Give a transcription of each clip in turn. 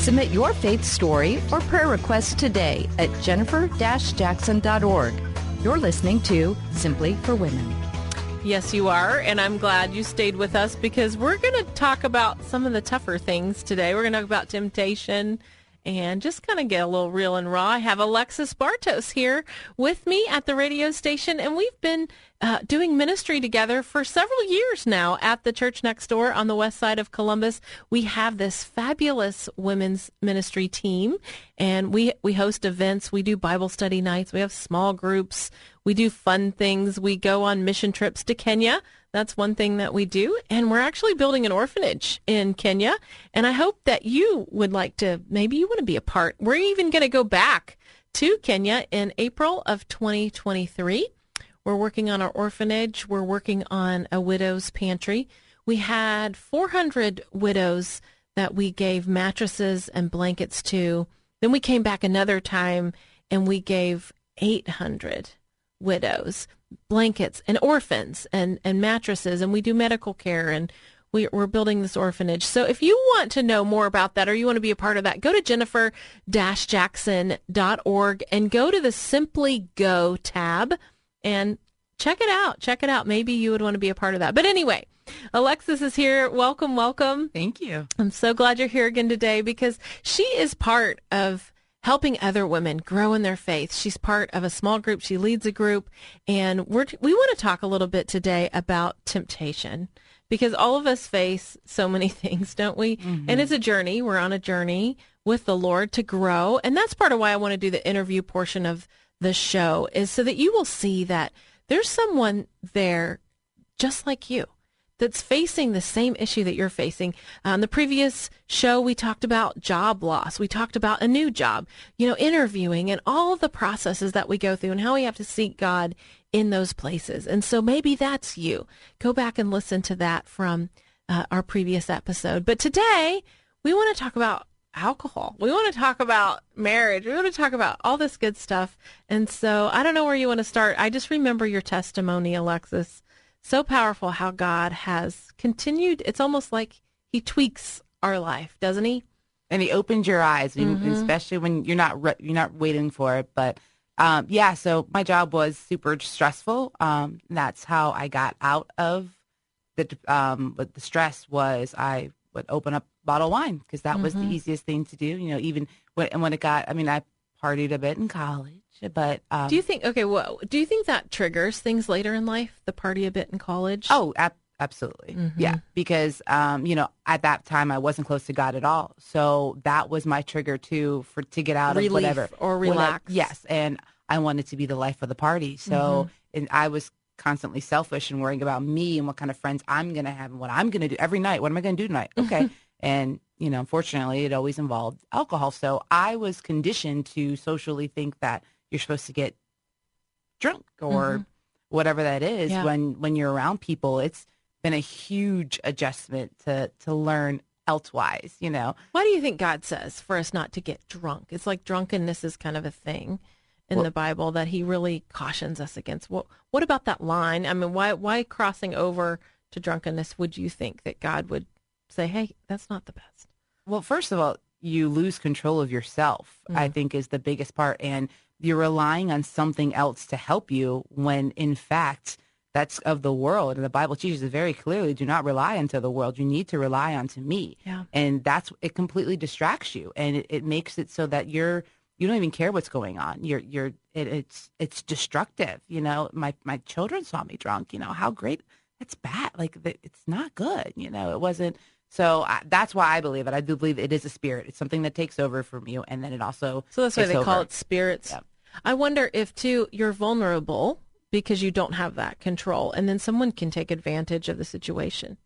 Submit your faith story or prayer request today at jennifer-jackson.org. You're listening to Simply for Women. Yes, you are. And I'm glad you stayed with us because we're going to talk about some of the tougher things today. We're going to talk about temptation and just kind of get a little real and raw. I have Alexis Bartos here with me at the radio station, and we've been uh, doing ministry together for several years now at the church next door on the west side of Columbus. We have this fabulous women's ministry team, and we we host events. We do Bible study nights. We have small groups. We do fun things. We go on mission trips to Kenya that's one thing that we do. And we're actually building an orphanage in Kenya. And I hope that you would like to, maybe you want to be a part. We're even going to go back to Kenya in April of 2023. We're working on our orphanage. We're working on a widow's pantry. We had 400 widows that we gave mattresses and blankets to. Then we came back another time and we gave 800 widows blankets and orphans and, and mattresses and we do medical care and we, we're building this orphanage. So if you want to know more about that or you want to be a part of that, go to jennifer-jackson.org and go to the Simply Go tab and check it out. Check it out. Maybe you would want to be a part of that. But anyway, Alexis is here. Welcome, welcome. Thank you. I'm so glad you're here again today because she is part of helping other women grow in their faith. She's part of a small group. She leads a group. And we're, we want to talk a little bit today about temptation because all of us face so many things, don't we? Mm-hmm. And it's a journey. We're on a journey with the Lord to grow. And that's part of why I want to do the interview portion of the show is so that you will see that there's someone there just like you that's facing the same issue that you're facing. On the previous show, we talked about job loss. We talked about a new job, you know, interviewing and all of the processes that we go through and how we have to seek God in those places. And so maybe that's you. Go back and listen to that from uh, our previous episode. But today, we want to talk about alcohol. We want to talk about marriage. We want to talk about all this good stuff. And so I don't know where you want to start. I just remember your testimony, Alexis, so powerful how God has continued. It's almost like He tweaks our life, doesn't He? And He opens your eyes, mm-hmm. especially when you're not re- you're not waiting for it. But um, yeah, so my job was super stressful. Um, that's how I got out of the um, but the stress was I would open up bottle wine because that mm-hmm. was the mm-hmm. easiest thing to do. You know, even when and when it got, I mean, I partied a bit in college but um, do you think? Okay, well, do you think that triggers things later in life? The party a bit in college? Oh, ab- absolutely, mm-hmm. yeah. Because um, you know, at that time, I wasn't close to God at all, so that was my trigger too for to get out Relief of whatever or relax. I, yes, and I wanted to be the life of the party, so mm-hmm. and I was constantly selfish and worrying about me and what kind of friends I'm going to have and what I'm going to do every night. What am I going to do tonight? Okay, and you know, unfortunately, it always involved alcohol. So I was conditioned to socially think that you're supposed to get drunk or mm-hmm. whatever that is yeah. when when you're around people it's been a huge adjustment to to learn elsewise you know why do you think god says for us not to get drunk it's like drunkenness is kind of a thing in well, the bible that he really cautions us against what what about that line i mean why why crossing over to drunkenness would you think that god would say hey that's not the best. Well first of all you lose control of yourself mm. i think is the biggest part and you're relying on something else to help you when in fact that's of the world and the bible teaches it very clearly do not rely onto the world you need to rely onto me. Yeah. and that's it completely distracts you and it, it makes it so that you're you don't even care what's going on. You're you're it, it's it's destructive you know? My my children saw me drunk you know? How great it's bad like it's not good you know? It wasn't so I, that's why I believe it. I do believe it is a spirit. It's something that takes over from you, and then it also so that's why they over. call it spirits. Yeah. I wonder if too you're vulnerable because you don't have that control, and then someone can take advantage of the situation.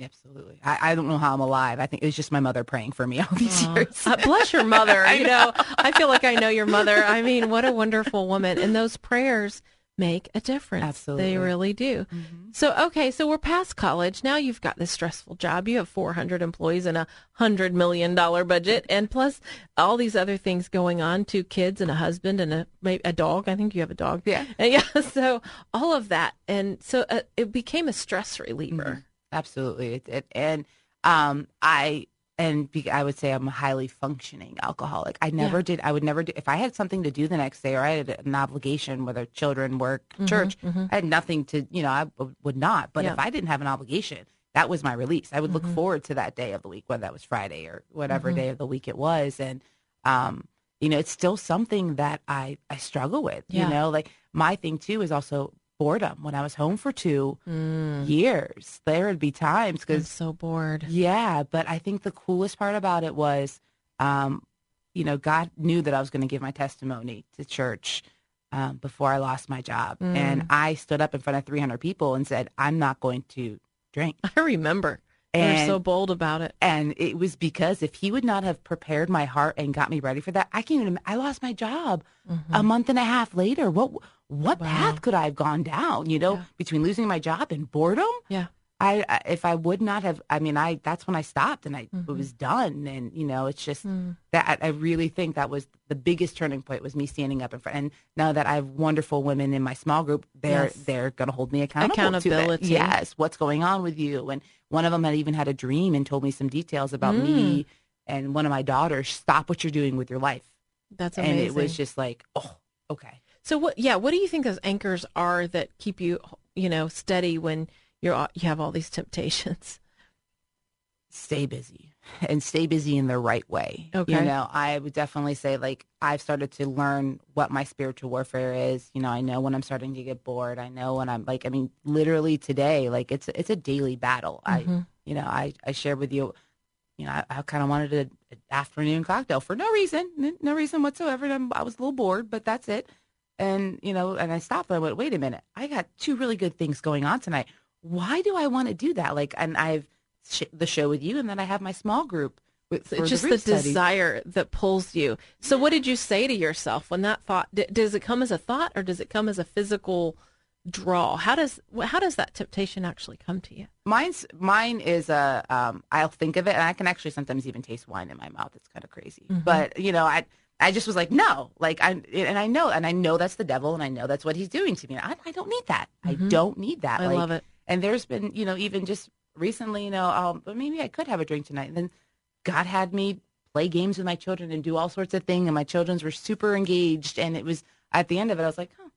Absolutely. I, I don't know how I'm alive. I think it was just my mother praying for me all these years. Uh, bless your mother. you know, I feel like I know your mother. I mean, what a wonderful woman. And those prayers make a difference. Absolutely. They really do. So, okay, so we're past college. Now you've got this stressful job. You have 400 employees and a $100 million budget, and plus all these other things going on two kids and a husband and a, a dog. I think you have a dog. Yeah. And yeah. So, all of that. And so uh, it became a stress reliever. Absolutely. It, it, and um, I and be, I would say I'm a highly functioning alcoholic. I never Yeah. did. I would never do if I had something to do the next day or I had an obligation, whether children, work, mm-hmm, church. Mm-hmm. I had nothing to. You know, I w- would not. But Yeah. if I didn't have an obligation, that was my release. I would look mm-hmm. forward to that day of the week, whether that was Friday or whatever day of the week it was, and um, you know, it's still something that I I struggle with. Yeah. You know, like my thing too is also boredom. When I was home for two Mm. years, there would be times I'm because so bored. yeah, but I think the coolest part about it was, um, you know, God knew that I was going to give my testimony to church um, before I lost my job, Mm. and I stood up in front of 300 people and said, "I'm not going to drink." I remember. You're And so bold about it. and it was because if he would not have prepared my heart and got me ready for that, I can't even. I lost my job a month and a half later. What what. Wow. path could I have gone down? You know, Yeah. between losing my job and boredom. Yeah. I, I if I would not have, I mean, I that's when I stopped and I Mm-hmm. it was done. And you know, it's just Mm. that I really think that was the biggest turning point was me standing up in front. And now that I have wonderful women in my small group, they're Yes. they're going to hold me accountable. To Accountability. it. Yes, what's going on with you? And one of them had even had a dream and told me some details about Mm. me and one of my daughters. Stop what you're doing with your life. That's amazing. And it was just like, oh, okay. So what? Yeah, what do you think those anchors are that keep you, you know, steady when you're you have all these temptations? stay busy and stay busy in the right way. Okay. You know, I would definitely say like I've started to learn what my spiritual warfare is. You know, I know when I'm starting to get bored. I know when I'm like I mean literally today like it's it's a daily battle. Mm-hmm. I you know, I I shared with you you know, I, I kind of wanted a, an afternoon cocktail for no reason, no reason whatsoever. I'm, I was a little bored, but that's it. And you know, and I stopped and I went, wait a minute, I got two really good things going on tonight. Why do I want to do that? Like, and I've sh- the show with you, and then I have my small group. With, It's just the, the desire that pulls you. So what did you say to yourself when that thought? d- Does it come as a thought or does it come as a physical draw? How does how does that temptation actually come to you? Mine's mine is a um I'll think of it and I can actually sometimes even taste wine in my mouth. It's kind of crazy. Mm-hmm. But you know, I I just was like, no, like I and I know and I know that's the devil and I know that's what he's doing to me. I, I don't need that. I don't need that. Mm-hmm. I Like, love it. And there's been you know even just recently, you know, um, but maybe I could have a drink tonight. And then God had me play games with my children and do all sorts of things, and my children were super engaged. And it was at the end of it, I was like, huh,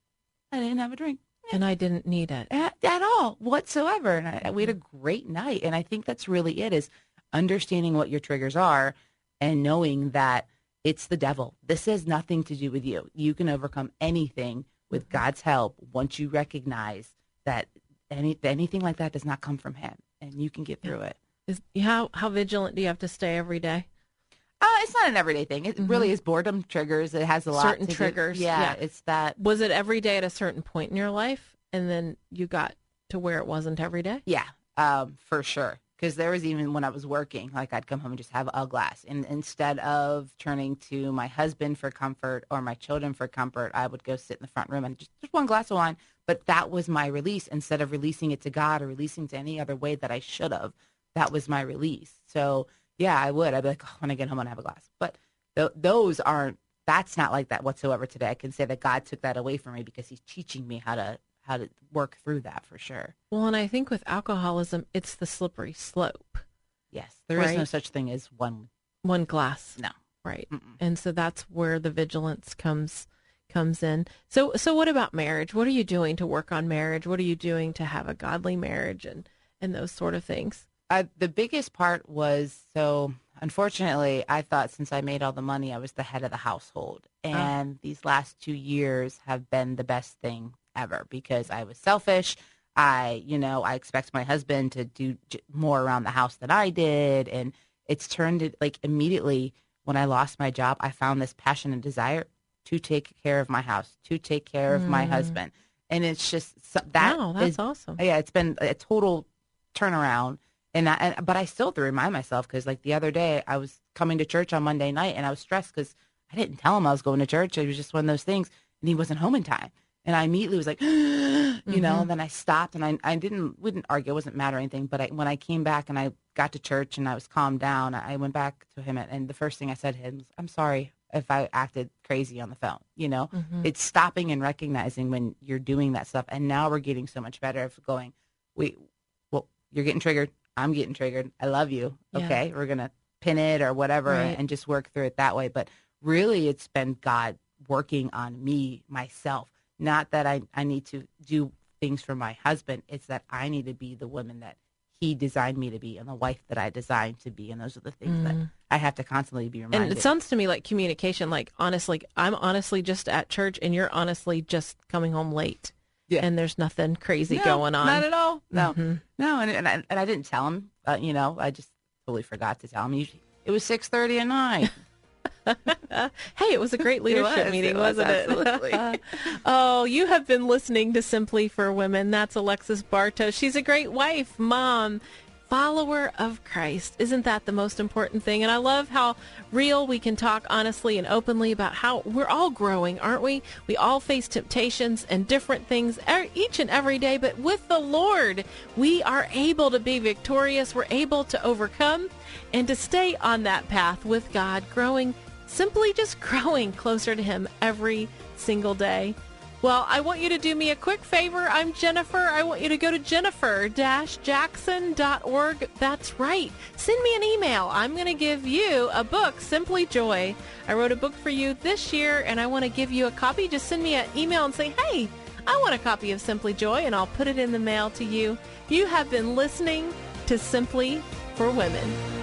I didn't have a drink And I didn't need it. at, at all whatsoever. And I, we had a great night. And I think that's really it is understanding what your triggers are and knowing that it's the devil. This has nothing to do with you. You can overcome anything with God's help once you recognize that any anything like that does not come from him and you can get through it. Is how how vigilant do you have to stay every day? Uh, it's not an everyday thing. It really is boredom triggers. It has a lot Certain to do- triggers, Yeah, yeah. it's that. Was it every day at a certain point in your life, and then you got to where it wasn't every day? Yeah, um, for sure. Because there was even when I was working, like I'd come home and just have a glass, and instead of turning to my husband for comfort or my children for comfort, I would go sit in the front room and just just one glass of wine. But that was my release. Instead of releasing it to God or releasing to any other way that I should have, that was my release. So yeah, I would. I'd be like, oh, when I get home, I'm gonna have a glass. But th- those aren't. That's not like that whatsoever today. I can say that God took that away from me because He's teaching me how to how to work through that for sure. Well, and I think with alcoholism, it's the slippery slope. Yes, there is no such thing as one. One glass, No. right? Mm-mm. And so that's where the vigilance comes comes in. So so what about marriage? What are you doing to work on marriage? What are you doing to have a godly marriage and and those sort of things? Uh, the biggest part was so. Unfortunately, I thought since I made all the money, I was the head of the household, and these last two years have been the best thing ever because I was selfish. I, you know, I expect my husband to do more around the house than I did, and it's turned it like immediately when I lost my job, I found this passion and desire to take care of my house, to take care of my mm. husband, and it's just so- that wow, that's is- awesome. yeah, it's been a total turnaround. And, I, and but I still have to remind myself because like the other day I was coming to church on Monday night and I was stressed because I didn't tell him I was going to church. It was just one of those things, and he wasn't home in time. And I immediately was like, you mm-hmm. know. And then I stopped and I I didn't wouldn't argue. It wasn't mad or anything. But I, when I came back and I got to church and I was calmed down, I went back to him and, and the first thing I said to him was, "I'm sorry if I acted crazy on the phone." You know, mm-hmm. it's stopping and recognizing when you're doing that stuff. And now we're getting so much better of going, "Wait, well, you're getting triggered. I'm getting triggered. I love you. Yeah. Okay, we're gonna pin it or whatever right. and just work through it that way." But really, it's been God working on me myself not that I, I need to do things for my husband. It's that I need to be the woman that he designed me to be and the wife that I designed to be. And those are the things mm. that I have to constantly be reminded. Of. And it sounds to me like communication, like honestly, I'm honestly just at church and you're honestly just coming home late. Yeah. And there's nothing crazy no, going on. Not at all. No, mm-hmm. no. And, and, I, and I didn't tell him, uh, you know, I just totally forgot to tell him. Usually it was 6.30 at night. Hey, it was a great leadership was, meeting, it was, not it? oh, you have been listening to Simply for Women. That's Alexis Bartos. She's a great wife, mom, follower of Christ. Isn't that the most important thing? And I love how real we can talk honestly and openly about how we're all growing, aren't we? We all face temptations and different things each and every day, but with the Lord, we are able to be victorious. We're able to overcome and to stay on that path with God, growing simply just growing closer to Him every single day. Well, I want you to do me a quick favor. I'm Jennifer. I want you to go to jennifer-jackson.org. That's right. Send me an email. I'm going to give you a book, Simply Joy. I wrote a book for you this year, and I want to give you a copy. Just send me an email and say, hey, I want a copy of Simply Joy, and I'll put it in the mail to you. You have been listening to Simply for Women.